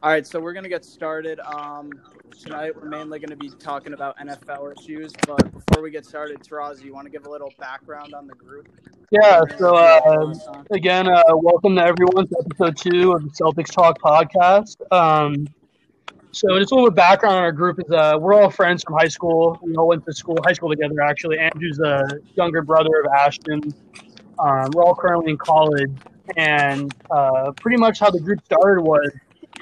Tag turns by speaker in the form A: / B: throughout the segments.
A: All right, so we're gonna get started. Um, tonight we're mainly gonna be talking about NFL issues, but before we get started, Tarazi, you want to give a little background on the group?
B: Yeah. So uh, again, uh, welcome to everyone to episode two of the Celtics Talk podcast. Um, so just a little background on our group is uh, we're all friends from high school. We all went to school, high school together. Actually, Andrew's the younger brother of Ashton. Um, we're all currently in college, and uh, pretty much how the group started was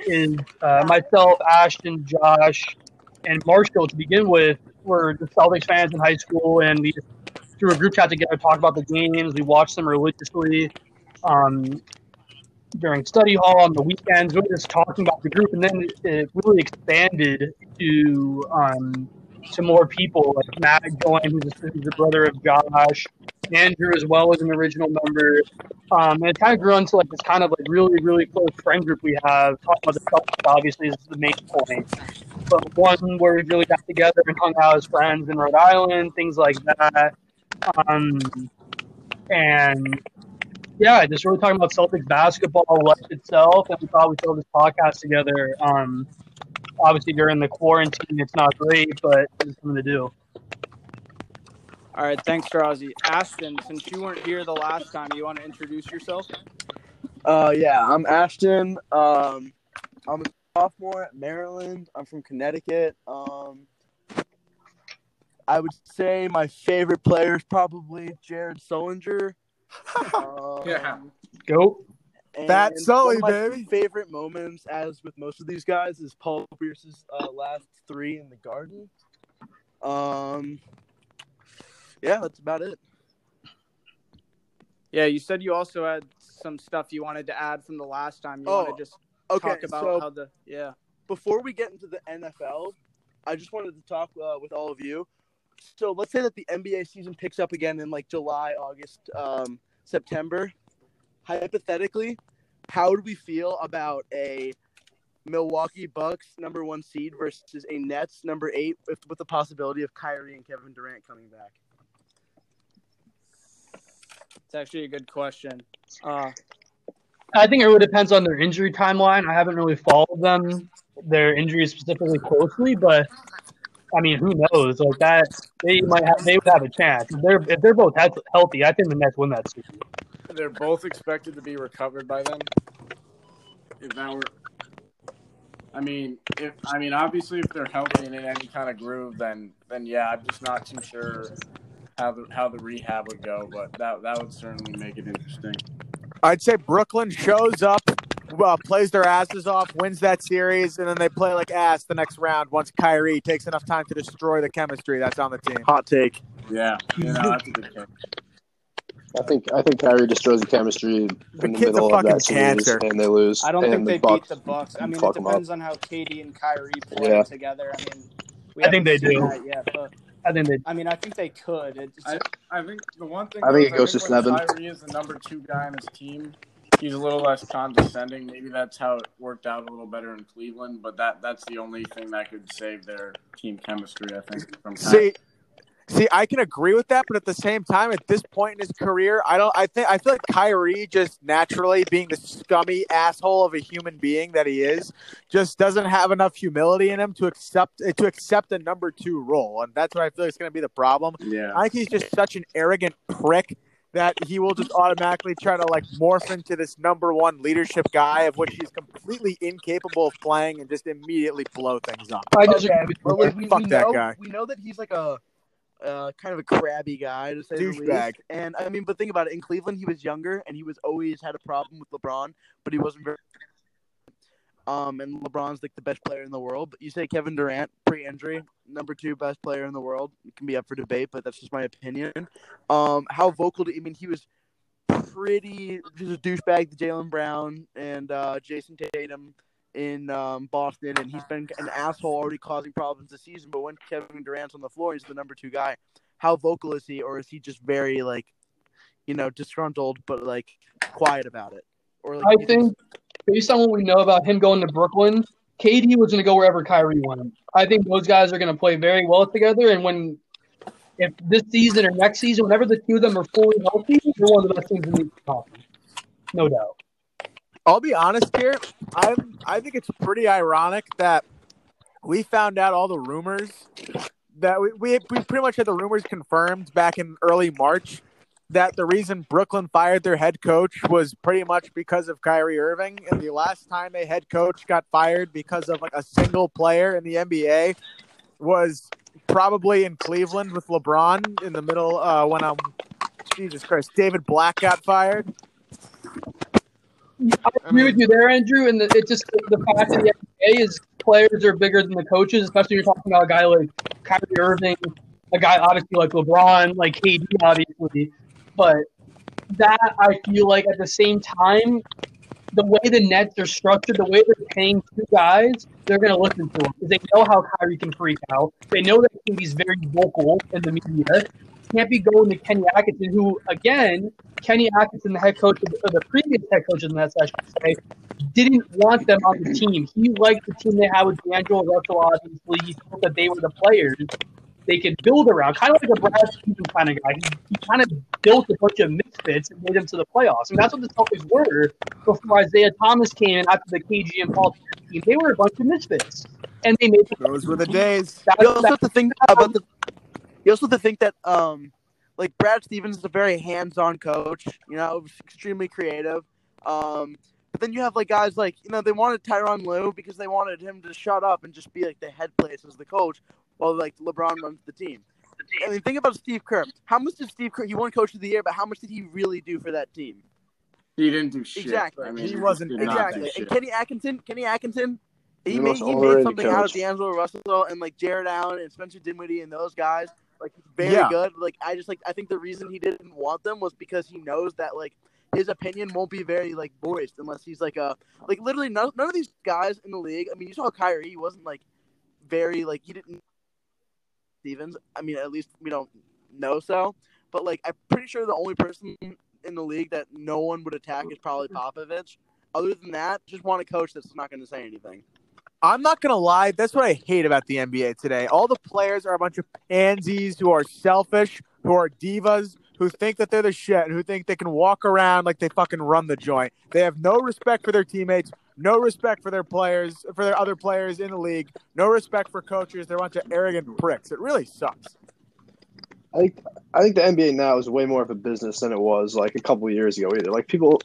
B: is uh, myself, Ashton, Josh, and Marshall to begin with were the Celtics fans in high school, and we just threw a group chat together, talked about the games. We watched them religiously um, during study hall on the weekends. We were just talking about the group, and then it really expanded to um, to more people. Like Matt who's, who's the brother of Josh. Andrew as well as an original member. Um, and it kind of grew into like this kind of like really, really close friend group we have. Talking about the Celtics obviously is the main point. But one where we really got together and hung out as friends in Rhode Island, things like that. Um, and yeah, just really talking about Celtics basketball, life itself, and we thought we'd throw this podcast together. Um, obviously, during the quarantine, it's not great, but it's something to do.
A: All right, thanks, Tarazi. Ashton, since you weren't here the last time, you want to introduce yourself?
C: Uh, yeah, I'm Ashton. Um, I'm a sophomore at Maryland. I'm from Connecticut. Um, I would say my favorite player is probably Jared Sullinger. Um,
D: Yeah.
B: Go.
C: And
D: Fat Sully,
C: one of my
D: baby.
C: Favorite moments, as with most of these guys, is Paul Pierce's uh, last three in the Garden. Um, yeah, that's about it.
A: Yeah, you said you also had some stuff you wanted to add from the last time. You
C: Oh,
A: want to just
C: Okay,
A: talk about
C: so
A: how the yeah.
C: before we get into the NFL, I just wanted to talk uh, with all of you. So let's say that the NBA season picks up again in like July, August, um, September. Hypothetically, how do we feel about a Milwaukee Bucks number one seed versus a Nets number eight with, with the possibility of Kyrie and Kevin Durant coming back?
A: It's actually a good question. Uh,
B: I think it really depends on their injury timeline. I haven't really followed them, their injuries specifically closely, but I mean, who knows? Like that, they might have, they would have a chance. If they're if they're both healthy, I think the Nets win that series.
D: They're both expected to be recovered by then. If that were, I mean, if I mean, obviously, if they're healthy and in any kind of groove, then then yeah, I'm just not too sure how the how the rehab would go, but that that would certainly make it interesting.
E: I'd say Brooklyn shows up, uh, plays their asses off, wins that series, and then they play like ass the next round once Kyrie takes enough time to destroy the chemistry that's on the team.
C: Hot take.
D: Yeah, you know, that's a good pick.
F: I think I think Kyrie destroys the chemistry in
E: The
F: the, middle of
E: fucking
F: that series,
E: cancer.
F: and they lose.
A: I don't
F: and
A: think they
F: Bucks
A: beat the Bucks. I mean, it
F: fuck 'em up.
A: depends on how Katie and Kyrie play
F: Yeah.
A: together. I mean, we
B: I think they do.
A: that yet, but
B: I think they.
A: I mean, I think they could. It's,
D: I, I think the one thing
F: I think it goes to seven.
D: Kyrie is the number two guy on his team. He's a little less condescending. Maybe that's how it worked out a little better in Cleveland. But that that's the only thing that could save their team chemistry. I think from
E: See, see, I can agree with that, but at the same time, at this point in his career, I don't. I think I feel like Kyrie just naturally being the scummy asshole of a human being that he is, just doesn't have enough humility in him to accept to accept a number two role, and that's what I feel is going to be the problem.
D: yeah.
E: I think he's just such an arrogant prick that he will just automatically try to like morph into this number one leadership guy of which he's completely incapable of playing and just immediately blow things up.
B: I just
C: Okay, but like, we,
E: Fuck
C: we
E: that
C: know,
E: guy.
C: We know that he's like a uh, kind of a crabby guy to say the least. And I mean, but think about it. In Cleveland, he was younger and he was always had a problem with LeBron, but he wasn't very. Um, and LeBron's like the best player in the world. But you say Kevin Durant, pre-injury, number two best player in the world. It can be up for debate, but that's just my opinion. Um, how vocal? Do, I mean, he was pretty just a douchebag to Jaylen Brown and uh, Jayson Tatum in um, Boston, and he's been an asshole already causing problems this season. But when Kevin Durant's on the floor, he's the number two guy. How vocal is he, or is he just very like, you know, disgruntled but like quiet about it? Or like,
B: I think based on what we know about him going to Brooklyn, KD was going to go wherever Kyrie went. I think those guys are going to play very well together. And when, if this season or next season, whenever the two of them are fully healthy, they're one of the best teams in the conference, no doubt.
E: I'll be honest here. I'm. I think it's pretty ironic that we found out all the rumors that we, we we pretty much had the rumors confirmed back in early March that the reason Brooklyn fired their head coach was pretty much because of Kyrie Irving. And the last time a head coach got fired because of like a single player in the NBA was probably in Cleveland with LeBron in the middle uh, when I'm Jesus Christ, David Blatt got fired.
B: I agree with you there, Andrew. And the, it's just the fact that the NBA is players are bigger than the coaches, especially when you're talking about a guy like Kyrie Irving, a guy obviously like LeBron, like KD, obviously. But that I feel like at the same time, the way the Nets are structured, the way they're paying two guys, they're going to listen to him because they know how Kyrie can freak out. They know that he's very vocal in the media. Can't be going to Kenny Atkinson, who again, Kenny Atkinson, the head coach of the, the previous head coach of the Nets, I should say, didn't want them on the team. He liked the team they had with D'Angelo Russell. Obviously, he thought that they were the players they could build around, kind of like a Brad Stevens kind of guy. He, he kind of built a bunch of misfits and made them to the playoffs. And that's what the Celtics were before Isaiah Thomas came in after the KG and Paul team. They were a bunch of misfits, and they made
E: those were the days.
C: That, you also have to think about the. You also have to think that um, like Brad Stevens is a very hands-on coach. You know, extremely creative. Um, but then you have like guys like you know they wanted Tyronn Lue because they wanted him to shut up and just be like the head place as the coach while like LeBron runs the team. I mean, think about Steve Kerr. How much did Steve Kerr? He won Coach of the Year, but how much did he really do for that team?
D: He didn't do shit.
C: Exactly.
D: I mean,
E: He wasn't-
D: did not
C: Exactly. And
D: shit.
C: Kenny Atkinson, Kenny Atkinson, he
F: He
C: made he made
F: already
C: something out of
F: coach.
C: D'Angelo Russell and like Jarrett Allen and Spencer Dinwiddie and those guys. Very
E: Yeah.
C: good. Like I just like I think the reason he didn't want them was because he knows that like his opinion won't be very like voiced unless he's like a like literally none, none of these guys in the league. I mean, you saw Kyrie, he wasn't like very like he didn't Stevens. I mean, at least we don't know so. But like, I'm pretty sure the only person in the league that no one would attack is probably Popovich. Other than that, just want a coach that's not going to say anything.
E: I'm not gonna lie, that's what I hate about the NBA today. All the players are a bunch of pansies who are selfish, who are divas, who think that they're the shit, who think they can walk around like they fucking run the joint. They have no respect for their teammates, no respect for their players, for their other players in the league, no respect for coaches. They're a bunch of arrogant pricks. It really sucks.
F: I think I think the NBA now is way more of a business than it was like a couple years ago either. Like people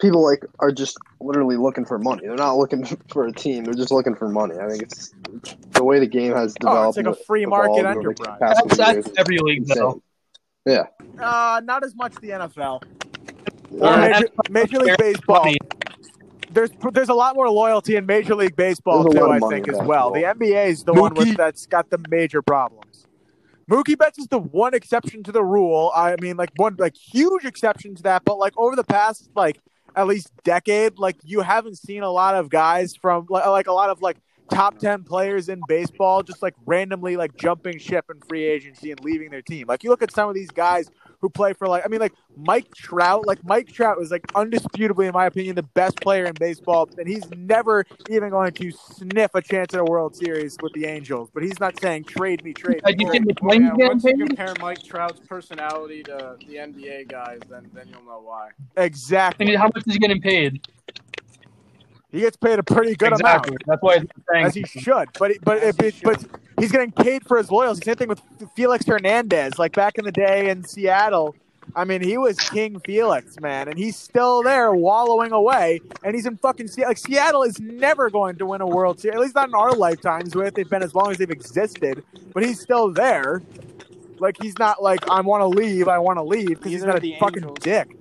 F: people like are just literally looking for money. They're not looking for a team. They're just looking for money. I think it's the way the game has
E: Oh,
F: developed.
E: it's like a free market enterprise.
B: that's, that's every league though.
F: Insane.
E: Uh, not as much the NFL.
B: Or
E: Major, Major League Baseball. There's there's a lot more loyalty in Major League Baseball too. I think
F: in
E: as well. The
F: basketball.
E: NBA is the one with that's got the major problems. Mookie Betts is the one exception to the rule. I mean, like one like huge exception to that. But like over the past like at least decade, like you haven't seen a lot of guys from like, a lot of like top 10 players in baseball just like randomly like jumping ship in free agency and leaving their team. Like you look at some of these guys who play for like I mean like Mike Trout, like Mike Trout was like undisputably in my opinion the best player in baseball and he's never even going to sniff a chance at a World Series with the Angels. But he's not saying trade me, trade me.
B: you think
D: yeah, once you compare Mike Trout's personality to the NBA guys, then then you'll know why.
E: Exactly.
B: mean, how much is he getting paid?
E: He gets paid a pretty good
B: exactly.
E: amount.
B: That's why
E: As he should, but but
D: As
E: it,
D: he
E: but he's getting paid for his loyalty. Same thing with Felix Hernandez. Like back in the day in Seattle, I mean, he was King Felix, man, and he's still there wallowing away. And he's in fucking Seattle. Like Seattle is never going to win a World Series, at least not in our lifetimes. With they've been as long as they've existed, but he's still there. Like he's not like I want to leave, I want to leave because he's
A: Neither
E: not a fucking
A: Angels.
E: dick.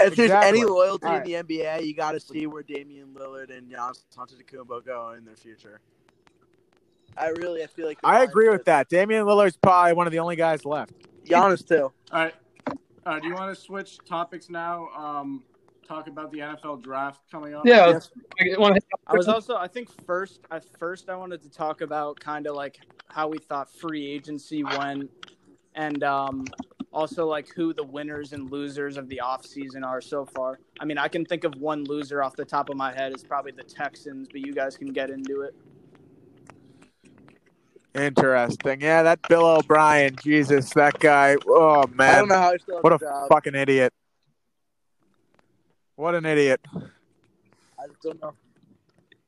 C: If there's
E: Exactly.
C: any loyalty
A: All
C: in the NBA, you got to see where Damian Lillard and Giannis Antetokounmpo go in their future. I really, I feel like
E: I agree with that. Damian Lillard's probably one of the only guys left.
C: Giannis too.
D: All right. Uh, do you want to switch topics now? Um, talk about the NFL draft coming up.
B: Yeah.
C: Yes.
B: I want to
A: I was also, I think first, at first, I wanted to talk about kind of like how we thought free agency went, and um, also like who the winners and losers of the offseason are so far. I mean, I can think of one loser off the top of my head. It's probably the Texans, but you guys can get into it.
E: Interesting. Yeah, that Bill O'Brien. Jesus, that guy. Oh man,
C: I
E: man,
C: don't know how he still has
E: what
C: a
E: a
C: job.
E: fucking idiot. What an idiot.
C: I don't know.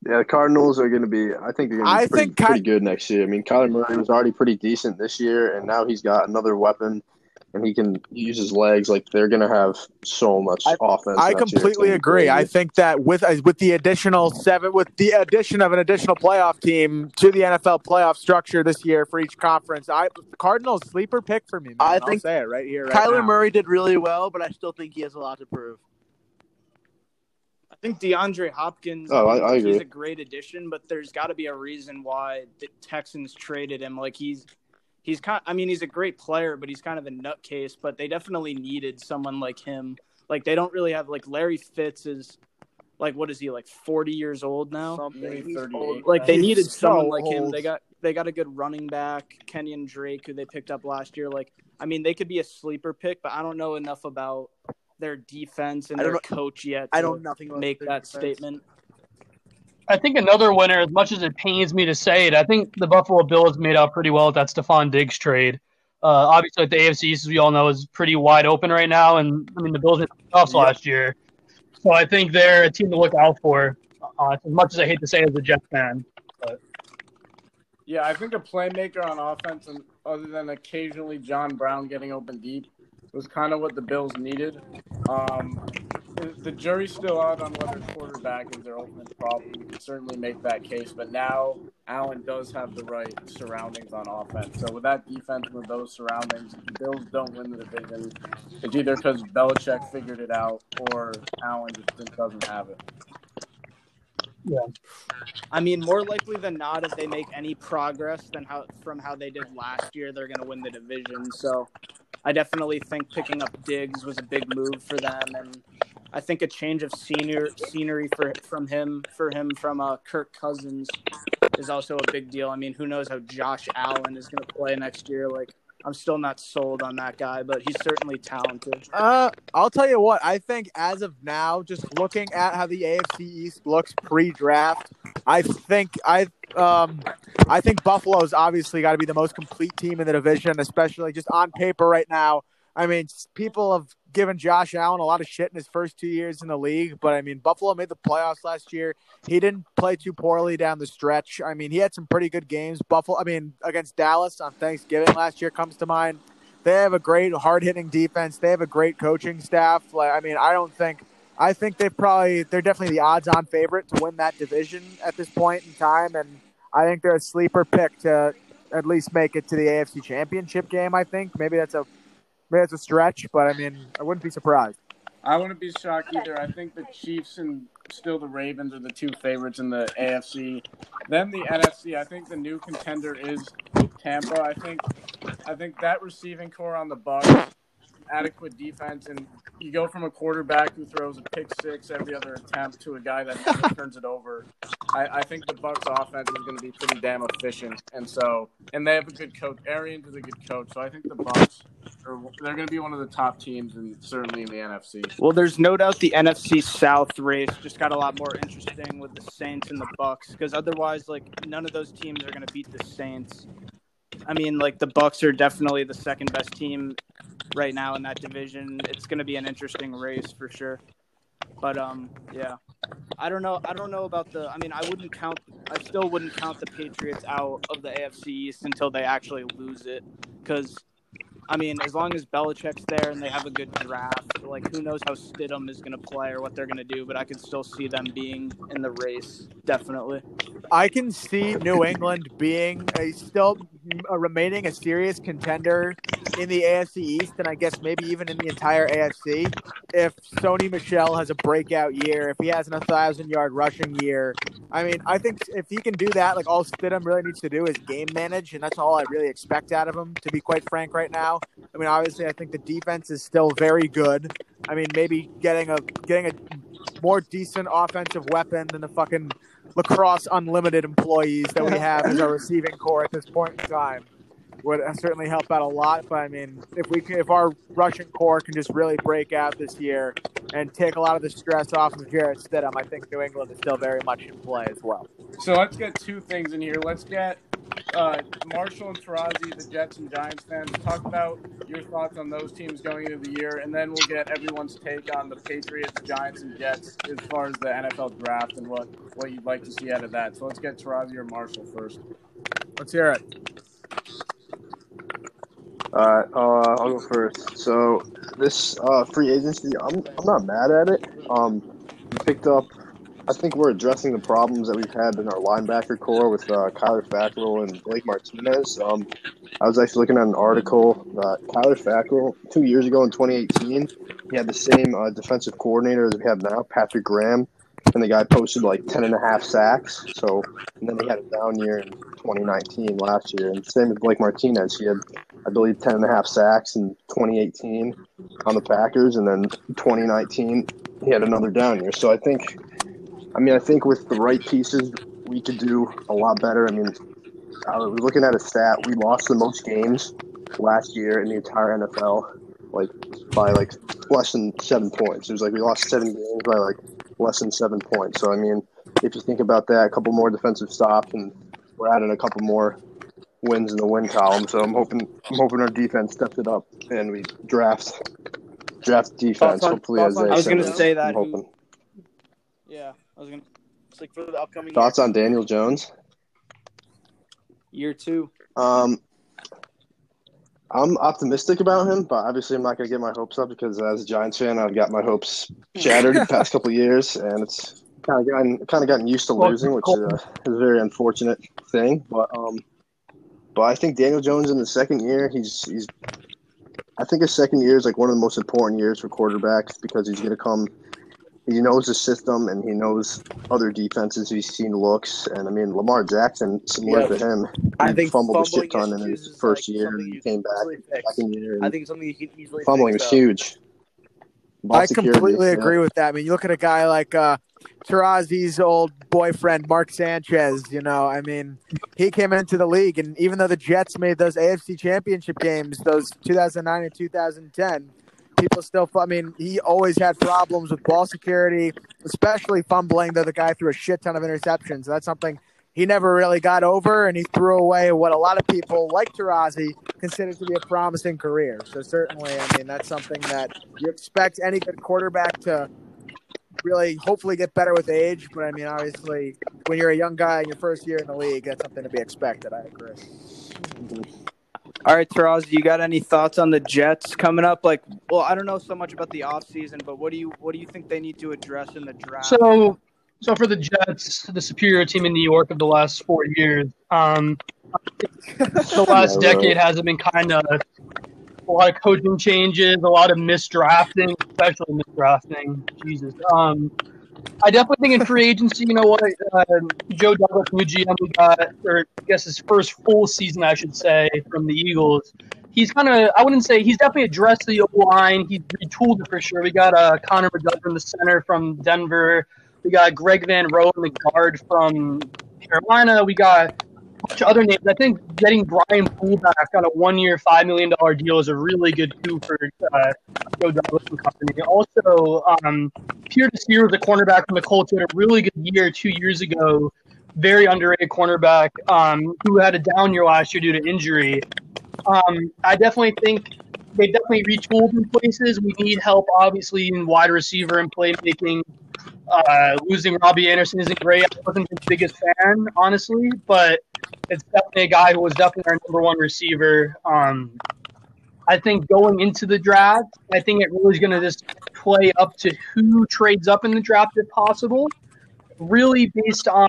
F: Yeah, the Cardinals are going to be. I think they're going to be
E: I
F: pretty,
E: think Ky-
F: pretty good next year. I mean, Kyler Murray was already pretty decent this year, and now he's got another weapon, and he can use his legs. Like they're going to have so much
C: I-
F: offense.
E: I
F: next year. It's
E: completely
F: gonna
E: agree. I think that with uh, with the additional seven, with the addition of an additional playoff team to the NFL playoff structure this year for each conference, I Cardinals sleeper pick for me. Man.
C: I
E: I'll
C: think
E: say it right here. Right
C: Kyler
E: now.
C: Murray did really well, but I still think he has a lot to prove.
A: I think DeAndre Hopkins.
F: Oh, I- I
A: He's a great addition, but there's got to be a reason why the Texans traded him. Like he's he's kind. I mean, he's a great player, but he's kind of a nutcase. But they definitely needed someone like him. Like they don't really have like Larry Fitz is like what is he like 40 years old now?
C: Something. Old.
A: Like they
E: He's
A: needed
E: so
A: someone like him. They got they got a good running back, Kenyan Drake, who they picked up last year. Like I mean, they could be a sleeper pick, but I don't know enough about their defense and their
C: don't
A: coach yet.
C: I don't nothing about
A: make that
C: defense.
A: statement.
B: I think another winner, as much as it pains me to say it, I think the Buffalo Bills made out pretty well with that Stefon Diggs trade. Uh, obviously, like the AFC East, as we all know, is pretty wide open right now, and I mean the Bills made the playoffs last year, so I think they're a team to look out for. Uh, as much as I hate to say, it as a Jets fan,
D: Yeah, I think a playmaker on offense, and other than occasionally John Brown getting open deep, was kind of what the Bills needed. Um, the, the jury's still out on whether quarterback is their ultimate problem. You could certainly make that case, but now Allen does have the right surroundings on offense. So with that defense, with those surroundings, the Bills don't win the division, it's either because Belichick figured it out or Allen just doesn't have it.
A: Yeah, I mean, more likely than not, if they make any progress than how from how they did last year, they're going to win the division. So, I definitely think picking up Diggs was a big move for them, and I think a change of senior scenery for from him for him from uh, Kirk Cousins is also a big deal. I mean, who knows how Josh Allen is going to play next year? Like, I'm still not sold on that guy, but he's certainly talented.
E: Uh, I'll tell you what. I think as of now, just looking at how the AFC East looks pre-draft, I think I um I think Buffalo's obviously got to be the most complete team in the division, especially just on paper right now. I mean, people have given Josh Allen a lot of shit in his first two years in the league, but I mean, Buffalo made the playoffs last year. He didn't play too poorly down the stretch. I mean, he had some pretty good games. Buffalo, I mean, against Dallas on Thanksgiving last year comes to mind. They have a great hard hitting defense. They have a great coaching staff. Like, I mean, I don't think I think they've probably they're definitely the odds on favorite to win that division at this point in time. And I think they're a sleeper pick to at least make it to the AFC championship game, I think. Maybe that's a maybe it's a stretch, but I mean I wouldn't be surprised.
D: I wouldn't be shocked either. I think the Chiefs and still the Ravens are the two favorites in the AFC. Then the NFC. I think the new contender is Tampa. I think I think that receiving core on the Bucks, adequate defense, and you go from a quarterback who throws a pick six every other attempt to a guy that never turns it over. I, I think the Bucks offense is going to be pretty damn efficient, and so and they have a good coach. Arians is a good coach, so I think the Bucks are they're going to be one of the top teams, and certainly in the NFC.
A: Well, there's no doubt the NFC South race just got a lot more interesting with the Saints and the Bucks because otherwise, like none of those teams are going to beat the Saints. I mean, like the Bucks are definitely the second best team right now in that division. It's going to be an interesting race for sure. But um, yeah, I don't know. I don't know about the. I mean, I wouldn't count. I still wouldn't count the Patriots out of the AFC East until they actually lose it because I mean, as long as Belichick's there and they have a good draft, like who knows how Stidham is going to play or what they're going to do, but I could still see them being in the race, definitely.
E: I can see New England being a still a remaining a serious contender in the AFC East, and I guess maybe even in the entire AFC. If Sony Michel has a breakout year, if he has an 1,000 yard rushing year, I mean, I think if he can do that, like all Stidham really needs to do is game manage, and that's all I really expect out of him, to be quite frank, right now. I mean, obviously, I think the defense is still very good. I mean, maybe getting a getting a more decent offensive weapon than the fucking lacrosse unlimited employees that we have as our receiving core at this point in time would certainly help out a lot. But I mean, if we can, if our Russian core can just really break out this year and take a lot of the stress off of Jarrett Stidham, I think New England is still very much in play as well.
D: So let's get two things in here. Let's get uh, Marshall and Tarazi, the Jets and Giants fans, talk about your thoughts on those teams going into the year, and then we'll get everyone's take on the Patriots, Giants, and Jets as far as the NFL draft and what, what you'd like to see out of that. So let's get Tarazi or Marshall first.
E: Let's hear it.
F: All right, uh, I'll go first. So this uh, free agency, I'm I'm not mad at it. Um, we picked up. I think we're addressing the problems that we've had in our linebacker core with uh, Kyler Fackrell and Blake Martinez. Um, I was actually looking at an article that Kyler Fackrell two years ago in 2018, he had the same uh, defensive coordinator as we have now, Patrick Graham, and the guy posted like 10 and a half sacks. So, and then he had a down year in 2019 last year. And same with Blake Martinez. He had, I believe, 10 and a half sacks in 2018 on the Packers. And then 2019, he had another down year. So I think, I mean, I think with the right pieces, we could do a lot better. I mean, I was looking at a stat. We lost the most games last year in the entire NFL, like by like less than seven points. It was like we lost seven games by like less than seven points. So I mean, if you think about that, a couple more defensive stops, and we're adding a couple more wins in the win column. So I'm hoping I'm hoping our defense steps it up and we draft draft defense.
C: Thoughts on-
F: hopefully,
C: thoughts on-
A: I was gonna say that
F: I'm hoping.
A: Yeah, I was gonna
C: It's like for the upcoming
F: Thoughts on Daniel Jones?
A: year two.
F: Um, I'm optimistic about him, but obviously I'm not going to get my hopes up because as a Giants fan, I've got my hopes shattered the past couple of years, and it's kind of gotten kind of gotten used to losing, which is a, is a very unfortunate thing. But um, but I think Daniel Jones in the second year, he's he's. I think his second year is like one of the most important years for quarterbacks because he's going to come. He knows the system and he knows other defenses. He's seen looks, and I mean Lamar Jackson, similar
C: Yeah.
F: to him,
C: I
F: he
C: think
F: fumbled a shit ton in his first
C: like,
F: year
C: something
F: and
C: you
F: came back second year.
C: I think it's something you can easily
F: fumbling
C: fix,
F: was
C: though.
F: huge. Ball
E: I
F: security,
E: completely
F: yeah.
E: agree with that. I mean, you look at a guy like uh, Tarazi's old boyfriend, Mark Sanchez. You know, I mean, he came into the league, and even though the Jets made those AFC Championship games, those 2009 and 2010, people still. I mean, he always had problems with ball security, especially fumbling. Though the guy threw a shit ton of interceptions. That's something he never really got over, and he threw away what a lot of people like Tarazi consider to be a promising career. So certainly, I mean, that's something that you expect any good quarterback to really hopefully get better with age. But I mean, obviously, when you're a young guy in your first year in the league, that's something to be expected. I agree.
A: All right, Taraz, you got any thoughts on the Jets coming up? Like, well, I don't know so much about the offseason, but what do you what do you think they need to address in the draft?
B: So, so for the Jets, the superior team in New York of the last four years, um, the last decade hasn't been kind of a lot of coaching changes, a lot of misdrafting, especially misdrafting. Jesus. Um, I definitely think in free agency, you know what, uh, Joe Douglas, new GM, we got, or I guess his first full season, I should say, from the Eagles. He's kind of, I wouldn't say, he's definitely addressed the line. He's retooled it for sure. We got uh, Connor McGovern in the center from Denver. We got Greg Van Roe in the guard from Carolina. We got bunch of other names. I think getting Brian Poole back on a one-year, five million dollar deal is a really good coup for uh, Joe Douglas and company. Also, um, Pierre Desir was a cornerback from the Colts who had a really good year two years ago. Very underrated cornerback um, who had a down year last year due to injury. Um, I definitely think they definitely retooled in places. We need help, obviously, in wide receiver and playmaking. Uh, losing Robbie Anderson isn't great. I wasn't his biggest fan, honestly, but it's definitely a guy who was definitely our number one receiver. Um, I think going into the draft, I think it really is going to just play up to who trades up in the draft if possible. Really based on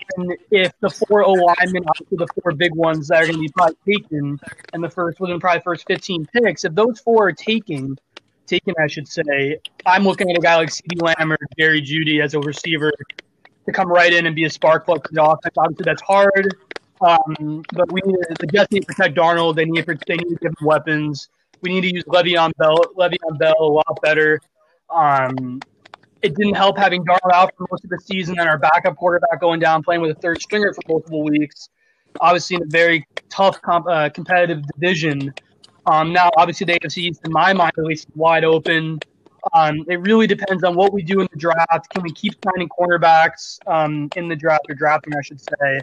B: if the four O linemen, obviously the four big ones that are going to be probably taken in the first within probably first fifteen picks, if those four are taken, taken I should say, I'm looking at a guy like CeeDee Lamb or Jerry Jeudy as a receiver to come right in and be a spark plug for the offense. Obviously that's hard, um, but we need to, the Jets need to protect Darnold. They need to, they need to give him weapons. We need to use Le'Veon Bell, Le'Veon Bell a lot better. Um, it didn't help having Darnold out for most of the season and our backup quarterback going down playing with a third stringer for multiple weeks. Obviously, in a very tough comp, uh, competitive division. Um, now, obviously, the AFC East, in my mind, at least, is wide open. Um, it really depends on what we do in the draft. Can we keep signing cornerbacks um, in the draft or drafting, I should say?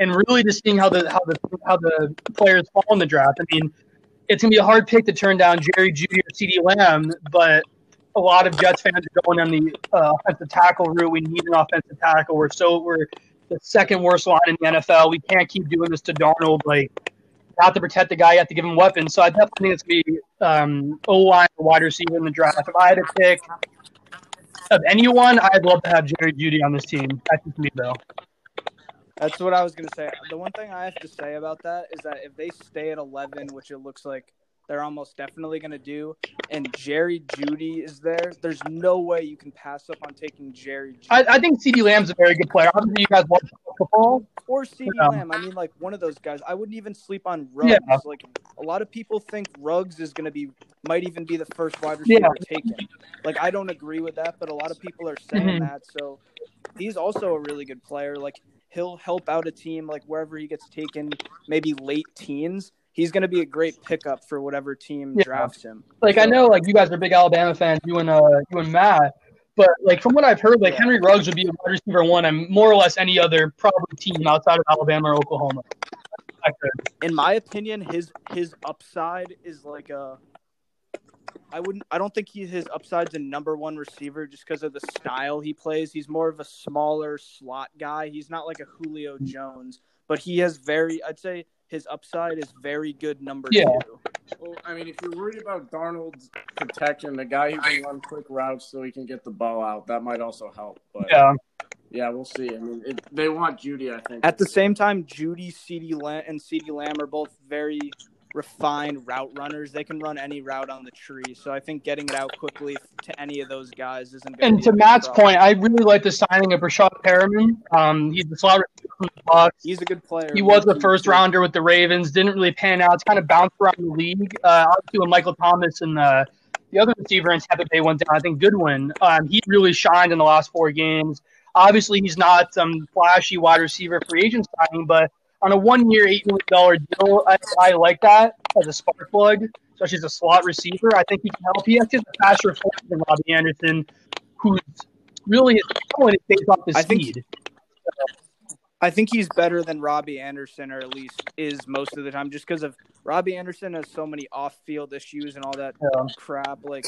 B: and really just seeing how the how the how the players fall in the draft. I mean, it's gonna be a hard pick to turn down Jerry Jeudy or CeeDee Lamb, but a lot of Jets fans are going on the uh, offensive tackle route. We need an offensive tackle. We're so we're the second worst line in the NFL. We can't keep doing this to Darnold. Like, have to protect the guy. You have to give him weapons. So I definitely think it's gonna be um, O line wide receiver in the draft. If I had to pick of anyone, I'd love to have Jerry Jeudy on this team. That's just me though.
A: That's what I was gonna say. The one thing I have to say about that is that if they stay at eleven, which it looks like they're almost definitely gonna do, and Jerry Jeudy is there, there's no way you can pass up on taking Jerry.
B: I, I think CeeDee Lamb's a very good player. Obviously, you guys watch football.
A: or CeeDee
B: Yeah.
A: Lamb. I mean, like one of those guys. I wouldn't even sleep on Ruggs.
B: Yeah.
A: Like a lot of people think Ruggs is going to be, might even be the first wide receiver taken. Like I don't agree with that, but a lot of people are saying
B: Mhm.
A: that. So he's also a really good player. Like he'll help out a team like wherever he gets taken, maybe late teens. He's going to be a great pickup for whatever team
B: Yeah.
A: drafts him.
B: Like I know, like you guys are big Alabama fans, you and uh, you and Matt. But like from what I've heard, like
A: Yeah.
B: Henry Ruggs would be a wide receiver one, and more or less any other probably team outside of Alabama or Oklahoma.
A: In my opinion, his his upside is like a. I wouldn't. I don't think he his upside's a number one receiver just because of the style he plays. He's more of a smaller slot guy. He's not like a Julio Jones, but he has very. I'd say his upside is very good number
B: Yeah.
A: two.
D: Well, I mean, if you're worried about Darnold's protection, the guy who can run quick routes so he can get the ball out, that might also help. But yeah,
B: Yeah,
D: we'll see. I mean, it, they want Jeudy, I think.
A: At the same time, Jeudy, CeeDee Lamb, and CeeDee Lamb are both very refined route runners. They can run any route on the tree. So I think getting it out quickly to any of those guys isn't.
B: And to Matt's
A: problem.
B: point, I really like the signing of Breshad Perriman. Um, he's the slot receiver from the Bucks.
A: He's a good player.
B: He was a first rounder with the Ravens. Didn't really pan out. It's kind of bounced around the league. Uh, obviously, when Michael Thomas and uh, the other receiver in Tampa Bay went down, I think Godwin. Um, he really shined in the last four games. Obviously, he's not some flashy wide receiver free agent signing, but on a one-year, eight million dollar deal, I, I like that as a spark plug, especially as a slot receiver. I think he can help. He has a faster foot than Robbie Anderson, who's really his talent is based off his
A: I think-
B: speed.
A: I think he's better than Robbie Anderson, or at least is most of the time, just because of Robbie Anderson has so many off-field issues and all that
B: Yeah.
A: crap. Like,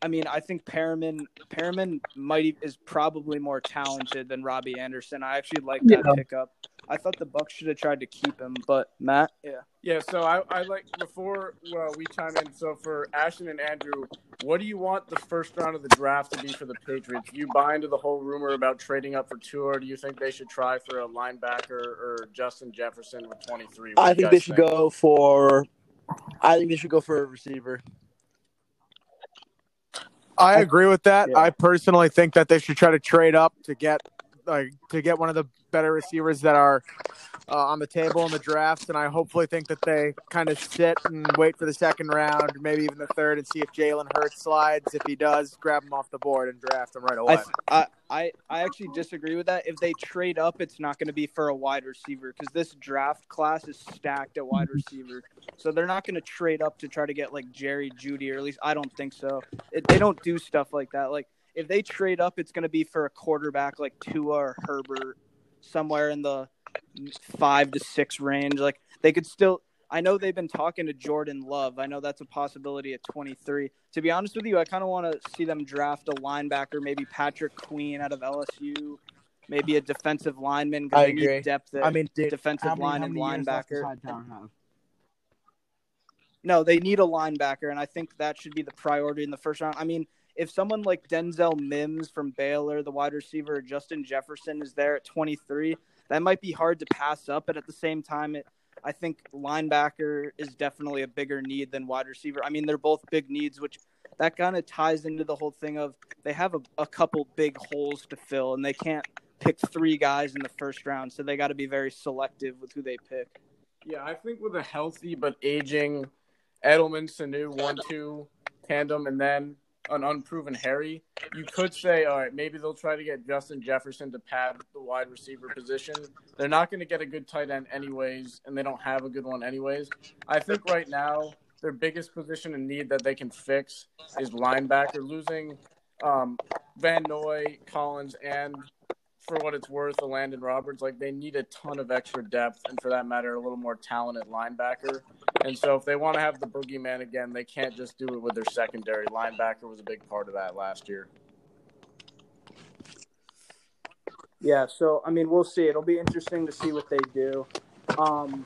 A: I mean, I think Perriman Perriman might is probably more talented than Robbie Anderson. I actually like that
B: Yeah.
A: pickup. I thought the Bucks should have tried to keep him, but Matt, yeah.
D: Yeah, so I, I like before uh, we chime in. So for Ashton and Andrew, what do you want the first round of the draft to be for the Patriots? Do you buy into the whole rumor about trading up for two, or do you think they should try for a linebacker or Justin Jefferson with twenty three?
C: I think they should go for. I think they should go for a receiver.
E: I agree with that.
A: Yeah.
E: I personally think that they should try to trade up to get like to get one of the better receivers that are uh, on the table in the draft, and I hopefully think that they kind of sit and wait for the second round, maybe even the third, and see if Jalen Hurts slides. If he does, grab him off the board and draft him right away.
A: I, I, I, I actually disagree with that. If they trade up, it's not going to be for a wide receiver because this draft class is stacked at wide receiver. So they're not going to trade up to try to get like Jerry Jeudy, or at least I don't think so. It, they don't do stuff like that. Like if they trade up, it's going to be for a quarterback like Tua or Herbert, somewhere in the five to six range. Like they could still. I know they've been talking to Jordan Love. I know that's a possibility at 23. To be honest with you, I kind of want to see them draft a linebacker, maybe Patrick Queen out of LSU, maybe a defensive lineman
C: I agree.
A: need depth.
C: I mean, dude,
A: defensive
C: many-
A: line and
C: many years left does
A: linebacker. No, they need a linebacker, and I think that should be the priority in the first round. I mean, if someone like Denzel Mims from Baylor, the wide receiver, Justin Jefferson is there at 23, that might be hard to pass up. But at the same time, it, I think linebacker is definitely a bigger need than wide receiver. I mean, they're both big needs, which that kind of ties into the whole thing of they have a, a couple big holes to fill, and they can't pick three guys in the first round, so they got to be very selective with who they pick.
D: Yeah, I think with a healthy but aging Edelman Sanu one two tandem and then an unproven Harry, you could say, all right, maybe they'll try to get Justin Jefferson to pad the wide receiver position. They're not going to get a good tight end anyways, and they don't have a good one anyways. I think right now their biggest position in need that they can fix is linebacker. Losing um, Van Noy, Collins, and for what it's worth, the Landon Roberts, like they need a ton of extra depth, and for that matter, a little more talented linebacker. And so, if they want to have the boogeyman again, they can't just do it with their secondary. Linebacker was a big part of that last year.
A: Yeah, so I mean, we'll see. It'll be interesting to see what they do. Um,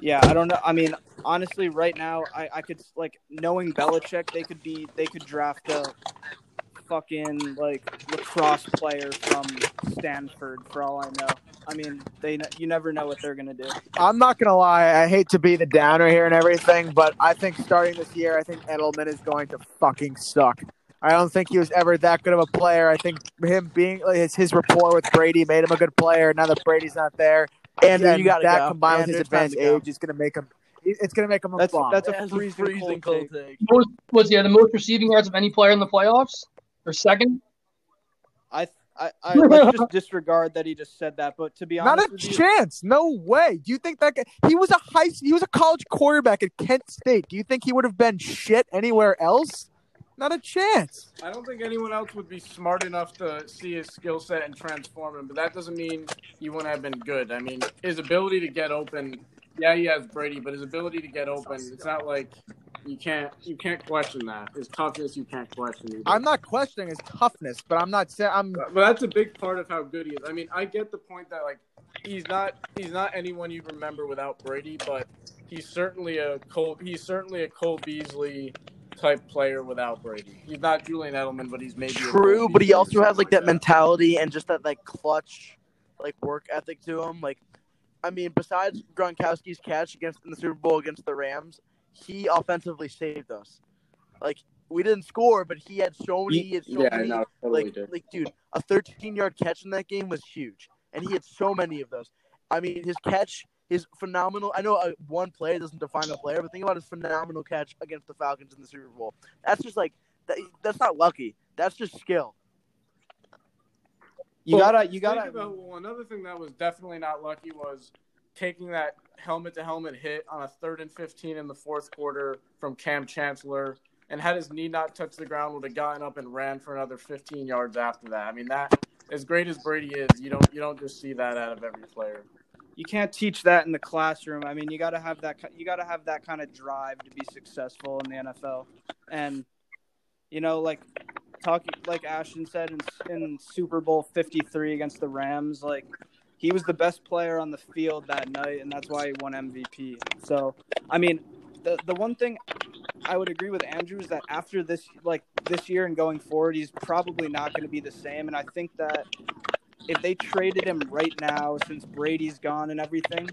A: yeah, I don't know. I mean, honestly, right now, I, I could like knowing Belichick, they could be they could draft a fucking like lacrosse player from Stanford for all I know. I mean, they you never know what they're gonna do.
E: I'm not gonna lie. I hate to be the downer here and everything, but I think starting this year, I think Edelman is going to fucking suck. I don't think he was ever that good of a player. I think him being like, his, his rapport with Brady made him a good player. Now that Brady's not there,
C: Andrew,
E: and
C: you gotta
E: that
C: go.
E: combined
C: Andrew,
E: with his advanced
C: to go.
E: age is going to make him. It's going to make him a
A: That's
E: bum.
A: that's a
C: That's
A: freezing, cold, take.
B: Most, was yeah the most receiving yards of any player in the playoffs or second?
A: I I, I let's just disregard that he just said that. But to be honest, Not
E: a
A: with you,
E: chance. No way. Do you think that guy? He was a high. He was a college quarterback at Kent State. Do you think he would have been shit anywhere else? Not a chance.
D: I don't think anyone else would be smart enough to see his skill set and transform him, but that doesn't mean he wouldn't have been good. I mean, his ability to get open, yeah, he has Brady, but his ability to get open, it's not like you can't you can't question that. His toughness, you can't question. Either.
E: I'm not questioning his toughness, but I'm not saying I'm.
D: But that's a big part of how good he is. I mean, I get the point that like he's not he's not anyone you remember without Brady, but he's certainly a Cole he's certainly a Cole Beasley type player without Brady. He's not Julian Edelman, but he's maybe
C: True,
D: Cole
C: but he also has
D: something
C: like that mentality and just that like clutch, like work ethic to him. Like, I mean, besides Gronkowski's catch against in the Super Bowl against the Rams, he offensively saved us. Like, we didn't score, but he had so many. He had so
D: Yeah, I
C: many.
D: know, totally
C: like,
D: did.
C: like, dude, a 13 yard catch in that game was huge, and he had so many of those. I mean, his catch is phenomenal. I know uh, one play doesn't define a player, but think about his phenomenal catch against the Falcons in the Super Bowl. That's just like that, that's not lucky. That's just skill.
A: you
D: Well,
A: gotta you gotta
D: about, well, another thing that was definitely not lucky was taking that helmet to helmet hit on a third and 15 in the fourth quarter from Kam Chancellor and had his knee not touch the ground would have gotten up and ran for another 15 yards after that. I mean that as great as Brady is, you don't you don't just see that out of every player.
A: you can't teach that in the classroom. I mean, you got to have that. You got to have that kind of drive to be successful in the NFL. And you know, like talking, like Ashton said in, in Super Bowl Fifty Three against the Rams, like he was the best player on the field that night, and that's why he won MVP. So, I mean, the the one thing I would agree with Andrew is that after this, like this year and going forward, he's probably not going to be the same. And I think that if they traded him right now, since Brady's gone and everything,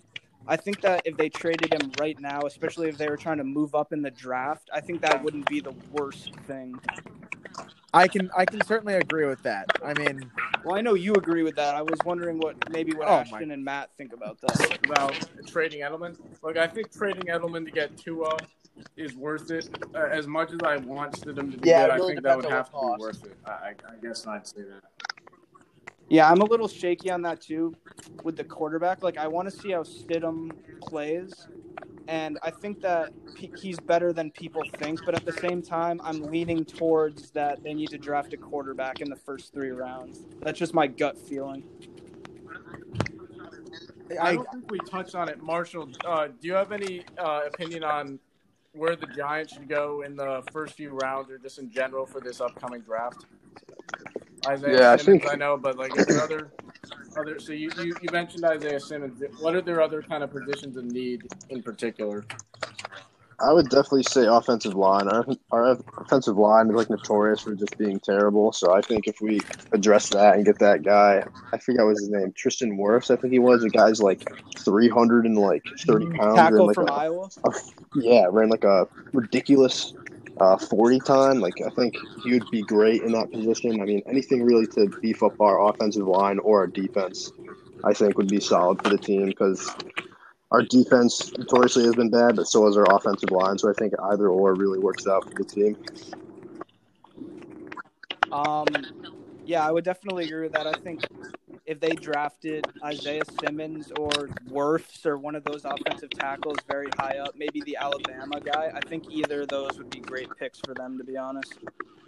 A: I think that if they traded him right now, especially if they were trying to move up in the draft, I think that wouldn't be the worst thing.
E: I can I can certainly agree with that. I mean,
A: Well, I know you agree with that. I was wondering what maybe what
E: Oh, my-
A: Ashton and Matt think about that.
D: About trading Edelman, look, I think trading Edelman to get Tua is worth it. Uh, as much as I want Stidham to be
C: Yeah, it
D: good, I think that would have to
C: what
D: be worth it. I, I, I guess I'd say that.
A: Yeah, I'm a little shaky on that too with the quarterback. Like, I want to see how Stidham plays, and I think that he's better than people think. But at the same time, I'm leaning towards that they need to draft a quarterback in the first three rounds. That's just my gut feeling.
D: I
E: I,
D: don't think we touched on it. Marshall, uh, do you have any uh, opinion on where the Giants should go in the first few rounds, or just in general for this upcoming draft? Isaiah
F: Yeah, I think-
D: I know, but like, is there other, other? So you, you, you mentioned Isaiah Simmons. What are their other kind of positions in need in particular?
F: I would definitely say offensive line. Our, our offensive line is like notorious for just being terrible. So I think if we address that and get that guy, I forget what his name, Tristan Wirfs, I think he was. The guy's like three hundred and like thirty mm, pounds. ran
A: Tackle
F: like
A: from
F: a,
A: Iowa.
F: a- yeah, ran like a ridiculous uh, forty time. Like I think he would be great in that position. I mean, anything really to beef up our offensive line or our defense, I think would be solid for the team because our defense notoriously has been bad, but so has our offensive line. So I think either or really works out for the team.
A: Um, yeah, I would definitely agree with that. I think if they drafted Isaiah Simmons or Wirfs or one of those offensive tackles very high up, maybe the Alabama guy, I think either of those would be great picks for them, to be honest.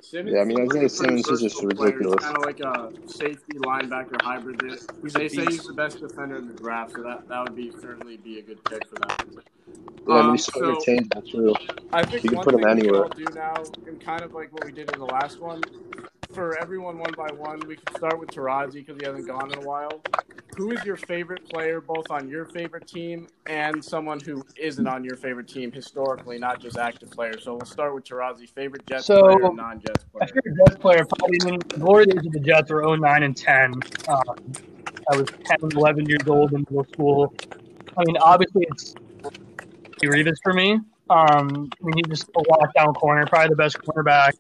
D: Simmons
F: Yeah, I mean,
D: seems like
F: Isaiah Simmons is just
D: versatile player. He's
F: ridiculous.
D: kind of like a safety linebacker hybrid.
A: He's a
D: They say he's the best defender in the draft, so that, that would be certainly be a good pick for that.
F: Yeah, I mean,
D: Um,
F: he's so
D: so-
F: interchangeable too.
D: I think
F: You can put him
D: thing we can
F: anywhere.
D: all do now, and kind of like what we did in the last one, for everyone one by one, we can start with Tarazi because he hasn't gone in a while. Who is your favorite player, both on your favorite team and someone who isn't on your favorite team historically, not just active players? So we'll start with Tarazi, favorite Jets
B: So-
D: player, non-Jets
B: My
D: player.
B: favorite Jets player, probably mean, the glory days of the Jets were 09 and 10. Um, I was 10 and 11 years old in middle school. I mean, obviously, it's Revis for me. Um, I mean, he's just a lockdown corner, probably the best cornerback.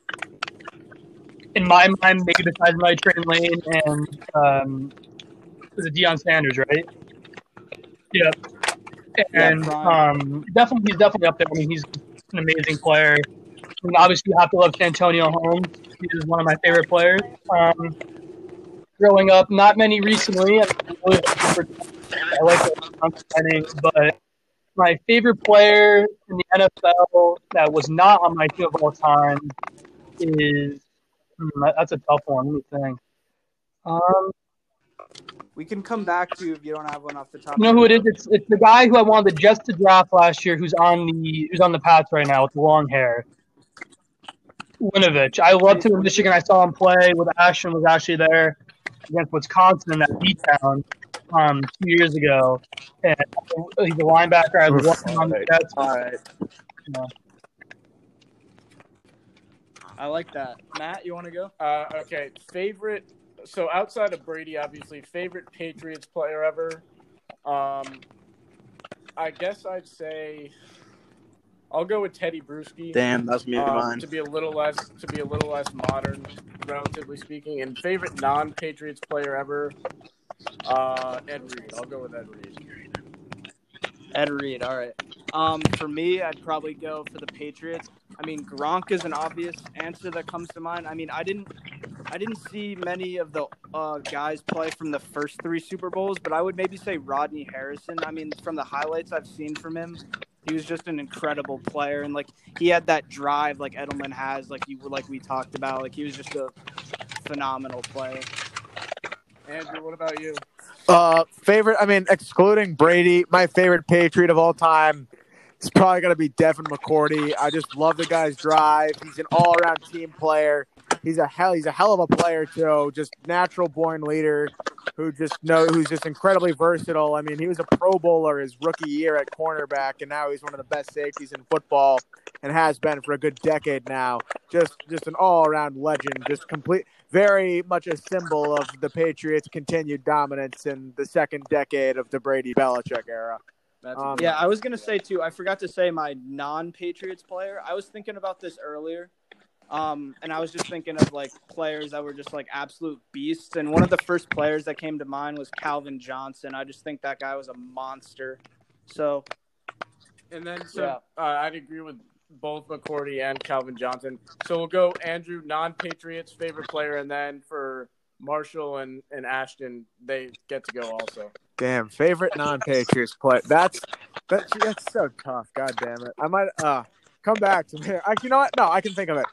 B: In my mind, maybe besides Night Train Lane and um, was it Deion Sanders, right? Yep. And
A: Yeah,
B: um, definitely, he's definitely up there. I mean, he's an amazing player. And obviously, you have to love Santonio Holmes. He is one of my favorite players. Um, growing up, not many recently. I, really I like the but my favorite player in the NFL that was not on my team of all time is hmm, that- that's a tough one. Let me think. Um,
A: We can come back to you if you don't have one off the top.
B: you know who it is? It's it's the guy who I wanted just to draft last year, who's on the who's on the Pats right now with the long hair. Winovich. I loved him in Michigan. I saw him play with Ashton was actually there against Wisconsin in that beat down um, two years ago. And he's a linebacker. I love him on the Jets.
C: All right.
A: I like that. Matt, you want to go?
D: Uh, okay, favorite. So outside of Brady, obviously, favorite Patriots player ever. Um, I guess I'd say I'll go with Tedy Bruschi.
C: Damn, that's me
D: um, to be a little less to be a little less modern, relatively speaking. And favorite non-Patriots player ever, uh, Ed Reed. I'll go with Ed Reed.
A: Ed Reed. All right. Um, for me, I'd probably go for the Patriots. I mean, Gronk is an obvious answer that comes to mind. I mean, I didn't, I didn't see many of the uh, guys play from the first three Super Bowls, but I would maybe say Rodney Harrison. I mean, from the highlights I've seen from him, he was just an incredible player, and like he had that drive like Edelman has, like you like we talked about. Like he was just a phenomenal player.
D: Andrew, what about you?
E: Uh, favorite. I mean, excluding Brady, my favorite Patriot of all time is probably gonna be Devin McCourty. I just love the guy's drive. He's an all-around team player. He's a hell. He's a hell of a player too. Just natural born leader who just know who's just incredibly versatile. I mean, he was a Pro Bowler his rookie year at cornerback, and now he's one of the best safeties in football, and has been for a good decade now. Just just an all-around legend. Just complete very much a symbol of the Patriots' continued dominance in the second decade of the Brady Belichick era.
D: That's
E: Um,
A: Yeah, I was gonna say too. I forgot to say my non-Patriots player. I was thinking about this earlier, um, and I was just thinking of like players that were just like absolute beasts. And one of the first players that came to mind was Calvin Johnson. I just think that guy was a monster. So
D: And then, so
A: Yeah.
D: uh, I'd agree with both McCourty and Calvin Johnson. So we'll go Andrew, non-Patriots favorite player, and then for Marshall and, and Ashton, they get to go also.
E: Damn, favorite non-Patriots play. That's that's that's so tough. God damn it. I might uh come back to me. I, you know what? No, I can think of it.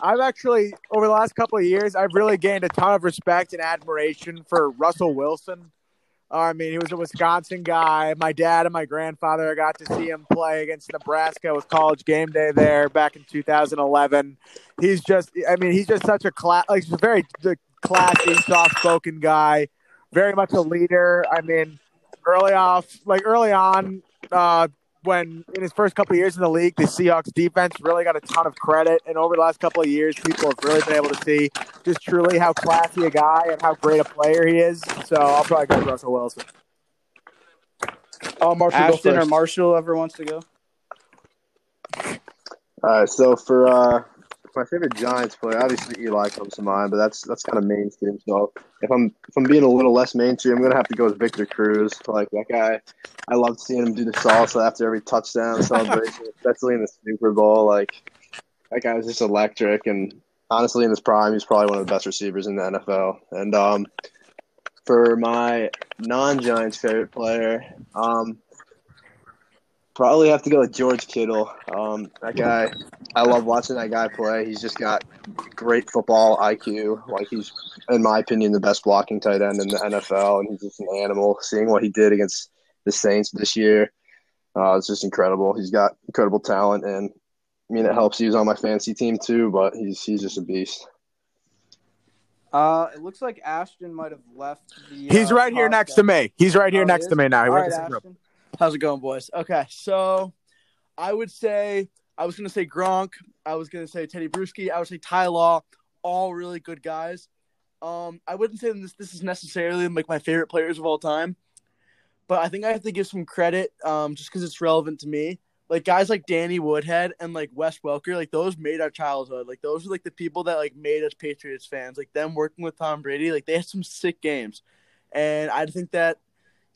E: I've actually over the last couple of years, I've really gained a ton of respect and admiration for Russell Wilson. Uh, I mean, he was a Wisconsin guy. My dad and my grandfather got to see him play against Nebraska with College Game Day there back in 2011. He's just, I mean, he's just such a class, like he's a very the classy, soft-spoken guy very much a leader. I mean, early off, like early on, uh, when in his first couple of years in the league, the Seahawks defense really got a ton of credit, and over the last couple of years, people have really been able to see just truly how classy a guy and how great a player he is. So I'll probably go with Russell Wilson.
C: Oh, Marshall,
A: Ashton or. Marshall, ever wants to go.
F: All right, so for uh, my favorite Giants player, obviously Eli comes to mind, but that's that's kind of mainstream. So if I'm if I'm being a little less mainstream, I'm gonna have to go with Victor Cruz. Like that guy, I loved seeing him do the salsa after every touchdown celebration, especially in the Super Bowl. Like that guy was just electric, and honestly, in his prime, he's probably one of the best receivers in the NFL. And um, for my non-Giants favorite player, um, probably have to go with George Kittle. Um, that guy, I love watching that guy play. He's just got great football IQ. Like he's, in my opinion, the best blocking tight end in the NFL, and he's just an animal. Seeing what he did against the Saints this year, uh, it's just incredible. He's got incredible talent, and I mean it helps. He's on my fantasy team too, but he's he's just a beast.
A: Uh, it looks like Ashton might have left. The,
E: He's
A: uh,
E: right here next to me. He's right here
A: Oh,
E: next to me now. He
A: All
E: went
A: right,
C: How's it going, boys? Okay, so I would say I was gonna say Gronk. I was gonna say Tedy Bruschi. I would say Ty Law. All really good guys. Um, I wouldn't say this this is necessarily like my favorite players of all time, but I think I have to give some credit um, just because it's relevant to me. Like guys like Danny Woodhead and like Wes Welker, like those made our childhood. Like those are like the people that like made us Patriots fans. Like them working with Tom Brady, like they had some sick games, and I think that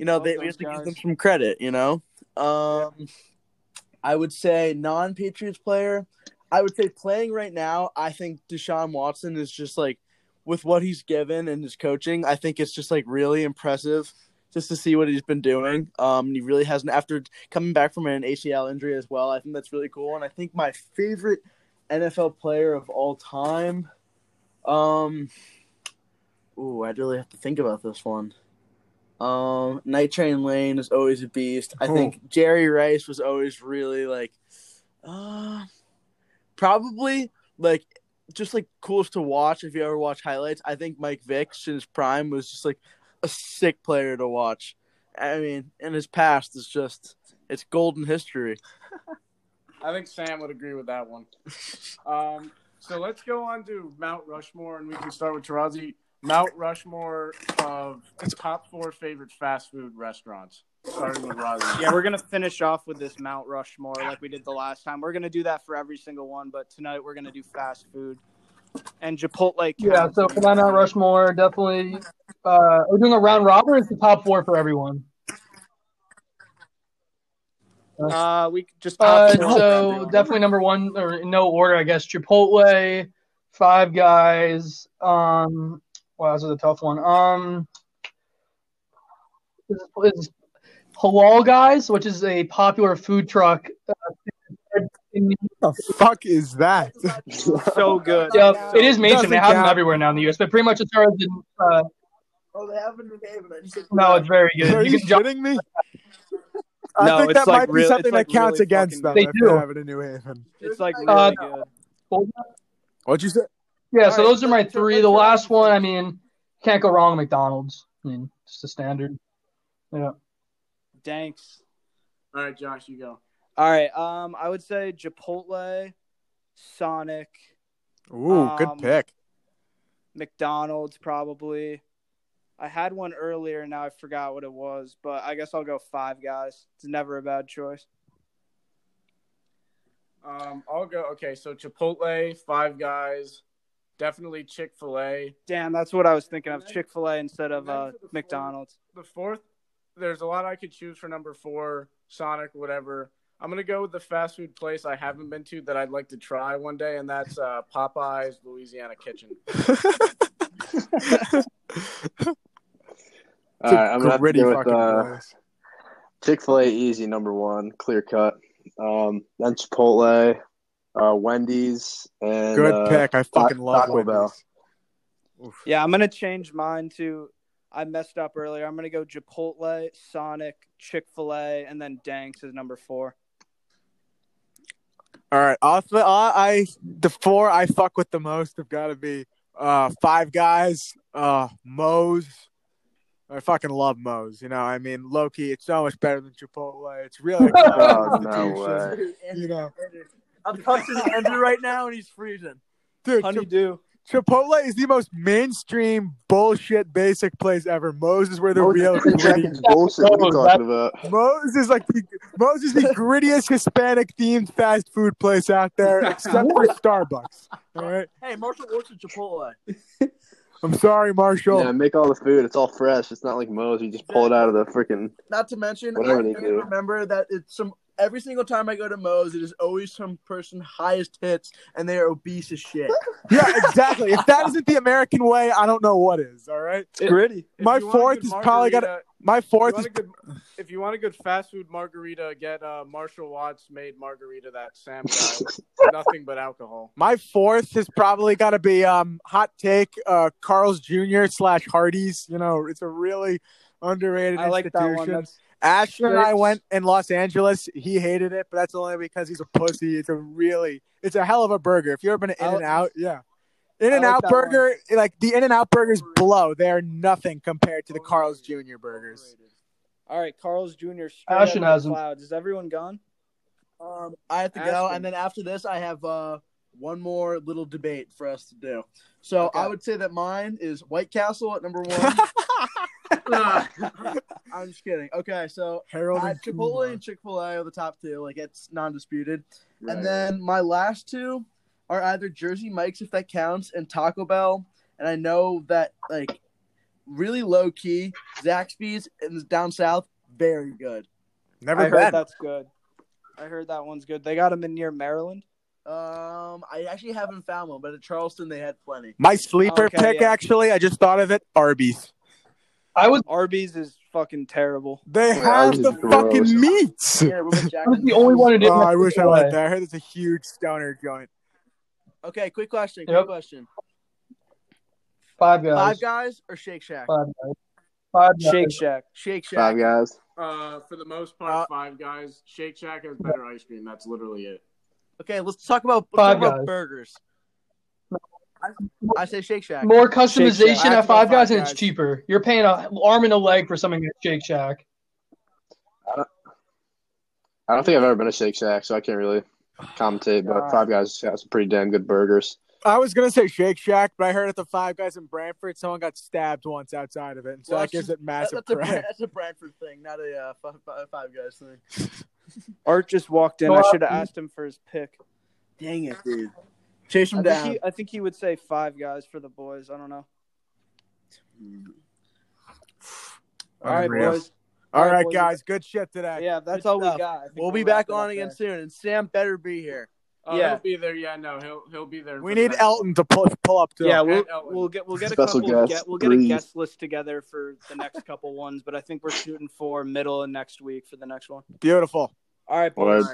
C: you know they we have to give them some credit. You know, um, I would say non-Patriots player. I would say playing right now. I think Deshaun Watson is just like with what he's given and his coaching. I think it's just like really impressive just to see what he's been doing. Um, he really hasn't after coming back from an ACL injury as well. I think that's really cool. And I think my favorite NFL player of all time. Um, ooh, I'd really have to think about this one. Um, Night Train Lane is always a beast. I
E: Cool.
C: think Jerry Rice was always really like, uh, probably like just like coolest to watch if you ever watch highlights. I think Mike Vick in his prime was just like a sick player to watch. I mean, in his past is just it's golden history.
D: I think Sam would agree with that one. Um, so let's go on to Mount Rushmore, and we can start with Tarazi. Mount Rushmore of top four favorite fast food restaurants, starting with Razi.
A: Yeah, we're gonna finish off with this Mount Rushmore like we did the last time. We're gonna do that for every single one, but tonight we're gonna do fast food and Chipotle.
B: Yeah, so for my Mount Rushmore, definitely. Uh, we're doing a round robin. It's the top four for everyone.
A: Uh, we just
B: Uh,
A: top four for
B: so definitely number one, or no order, I guess. Chipotle, Five Guys. Um, wow, this is a tough one. Um, is, is Halal Guys, which is a popular food truck. Uh, in-
E: What the fuck is that?
A: so good.
B: yeah, it is mainstream. They
E: Doesn't
B: have them everywhere now in the U.S., but pretty much as far as in, uh,
C: Oh, they have in New Haven. I just
B: no, it's very good.
E: Are
B: You
E: you
B: can jump.
E: kidding me? I
A: No,
E: think
A: it's
E: that
A: like
E: might be something
A: it's like
E: that counts
A: really
E: against them
A: fucking
B: good.
E: if
B: They
E: they
B: do.
E: have it in New Haven.
A: It's like
B: Uh,
A: good.
E: What'd you say?
B: Yeah, so
A: All right,
B: those are my
A: so-
B: three.
A: so
B: The last one, I mean, can't go wrong. McDonald's. I mean, just a standard. Yeah.
A: Thanks.
D: All right, Josh, you go.
A: All right. Um, I would say Chipotle, Sonic,
E: Ooh, good
A: Um,
E: pick.
A: McDonald's probably. I had one earlier, and now I forgot what it was, but I guess I'll go Five Guys. It's never a bad choice.
D: Um, I'll go. Okay, so Chipotle, Five Guys, definitely Chick Fil A.
A: Damn, that's what I was thinking of. Chick Fil A instead of uh,
D: for the fourth-
A: McDonald's.
D: The fourth, there's a lot I could choose for number four, Sonic, whatever. I'm gonna go with the fast food place I haven't been to that I'd like to try one day, and that's uh, Popeyes Louisiana Kitchen.
F: All right, I'm gonna have to go with uh. Chick Fil A, easy number one, clear cut. Um, then Chipotle, uh, Wendy's, and
E: Good
F: uh,
E: pick. I fucking
F: Ta-
E: love
F: Taco
E: Wendy's.
F: Bell.
E: Oof.
A: Yeah, I'm gonna change mine to. I messed up earlier. I'm gonna go Chipotle, Sonic, Chick Fil A, and then Danks is number four.
E: All right, off the uh, I the four I fuck with the most have got to be uh Five Guys, uh Moe's. I fucking love Moe's. You know, I mean, low key, it's so much better than Chipotle. It's really
F: Oh, no way.
E: You know,
C: I'm touching Andrew right now, and he's freezing.
E: dude, Chip-
A: Honeydew.
E: Chipotle is the most mainstream bullshit basic place ever. Moe's is where the
F: Moe's
E: real
F: Chicken
E: gritty.
F: Is bullshit. What are talking about?
E: Moe's is like the, Moe's is the grittiest Hispanic themed fast food place out there, except for Starbucks. All right,
C: Hey, Marshall works at Chipotle.
E: I'm sorry, Marshall.
F: Yeah, make all the food. It's all fresh. It's not like Moe's. You just pull it out of the freaking.
C: Not to mention, I
F: they
C: can't
F: do.
C: remember that it's some. Every single time I go to Moe's, it is always some person highest hits, and they are obese as shit.
E: Yeah, exactly. if that isn't the American way, I don't know what is. All right.
C: It's gritty.
D: If
E: My
D: you want a
E: fourth is probably gotta- My fourth is
D: good, if you want a good fast food margarita, get uh, Marshall Watts made margarita. That Sam guy, nothing but alcohol.
E: my fourth has probably got to be um hot take uh Carl's Jr. slash Hardee's. You know, it's a really underrated
A: I like that
E: institution.
A: one. That's
E: Ashton and I went in Los Angeles. He hated it, but that's only because he's a pussy. It's a really, it's a hell of a burger. If you've ever been to In and Out, yeah. In and Out
A: that
E: burger, like the In and Out burgers blow. They are nothing compared to the Carl's Jr. burgers.
A: all right. Carl's Jr. Straight
B: Ashton has
A: the
B: 'em.
A: clouds. Is everyone gone?
C: Um, I have to go, and then after this, I have uh, one more little debate for us to do. So
A: Okay.
C: I would say that mine is White Castle at number one. I'm just kidding. Okay, so
E: Harold and
C: Chipotle
E: Kumar.
C: and Chick Fil A are the top two. Like it's non-disputed.
D: Right.
C: And then my last two are either Jersey Mike's, if that counts, and Taco Bell. And I know that like really low key, Zaxby's in down south, very good.
E: Never
A: I
E: been.
A: heard that's good. I heard that one's good. They got them in near Maryland.
C: Um, I actually haven't found one, but at Charleston they had plenty.
E: My sleeper
A: Okay,
E: pick,
A: yeah.
E: actually, I just thought of it. Arby's.
B: I was
A: Arby's is fucking terrible.
E: They
F: Yeah,
E: have
F: Arby's
E: the
F: is gross.
E: fucking meats.
C: Yeah, what about Jack
B: I was the only one who didn't.
E: Oh, I wish I
B: Chick-fil-A.
E: went there. I heard it's a huge stoner joint.
C: Okay, quick question. Quick
B: Yep.
C: question.
B: Five guys.
C: Five guys or Shake Shack?
B: Five guys. Five guys.
A: Shake Shack.
C: Shake Shack.
F: Five guys.
D: Uh, for the most part,
E: Uh,
D: five guys. Shake Shack has better ice cream. That's literally it.
C: Okay, let's talk about let's
B: Five
C: talk about
B: guys.
C: burgers. I, I say Shake Shack.
B: More
A: Shake Shack.
B: customization at
E: to
B: Five Guys,
E: Five
B: and it's cheaper. You're paying a arm and a leg for something at Shake Shack.
F: I don't think I've ever been to Shake Shack, so I can't really commentate. But Five Guys has some pretty damn good burgers.
E: I was gonna say Shake Shack, but I heard at the Five Guys in Brantford, someone got stabbed once outside of it, and so
C: Well,
E: that gives it
C: That-
E: massive
C: that's, a, Bra-
E: credit.
C: that's a Bradford thing, not a uh, five, five, five guys thing.
A: Art just walked in.
B: Go
A: I should have asked him for his pick.
C: Dang it, dude. Chase
A: I
C: him
A: think,
C: down.
A: he, I think he would say five guys for the boys. I don't know. All right,
E: Unreal.
A: boys.
E: All right,
A: boys.
E: guys, good shit today.
A: Yeah, that's
C: Good
A: all we got.
C: We'll be back on again
A: there.
C: soon, and Sam better be here.
D: Oh,
A: Yeah.
D: he'll be there. Yeah, no, he'll he'll be there.
E: We need
D: next
E: Elton to pull pull up to.
A: Yeah, we'll we'll get we'll get a
F: Special
A: couple
F: guest,
A: get, we'll get a guest list together for the next couple ones, but I think we're shooting for middle of next week for the next one.
E: beautiful.
A: All right,
F: Word.
A: boys.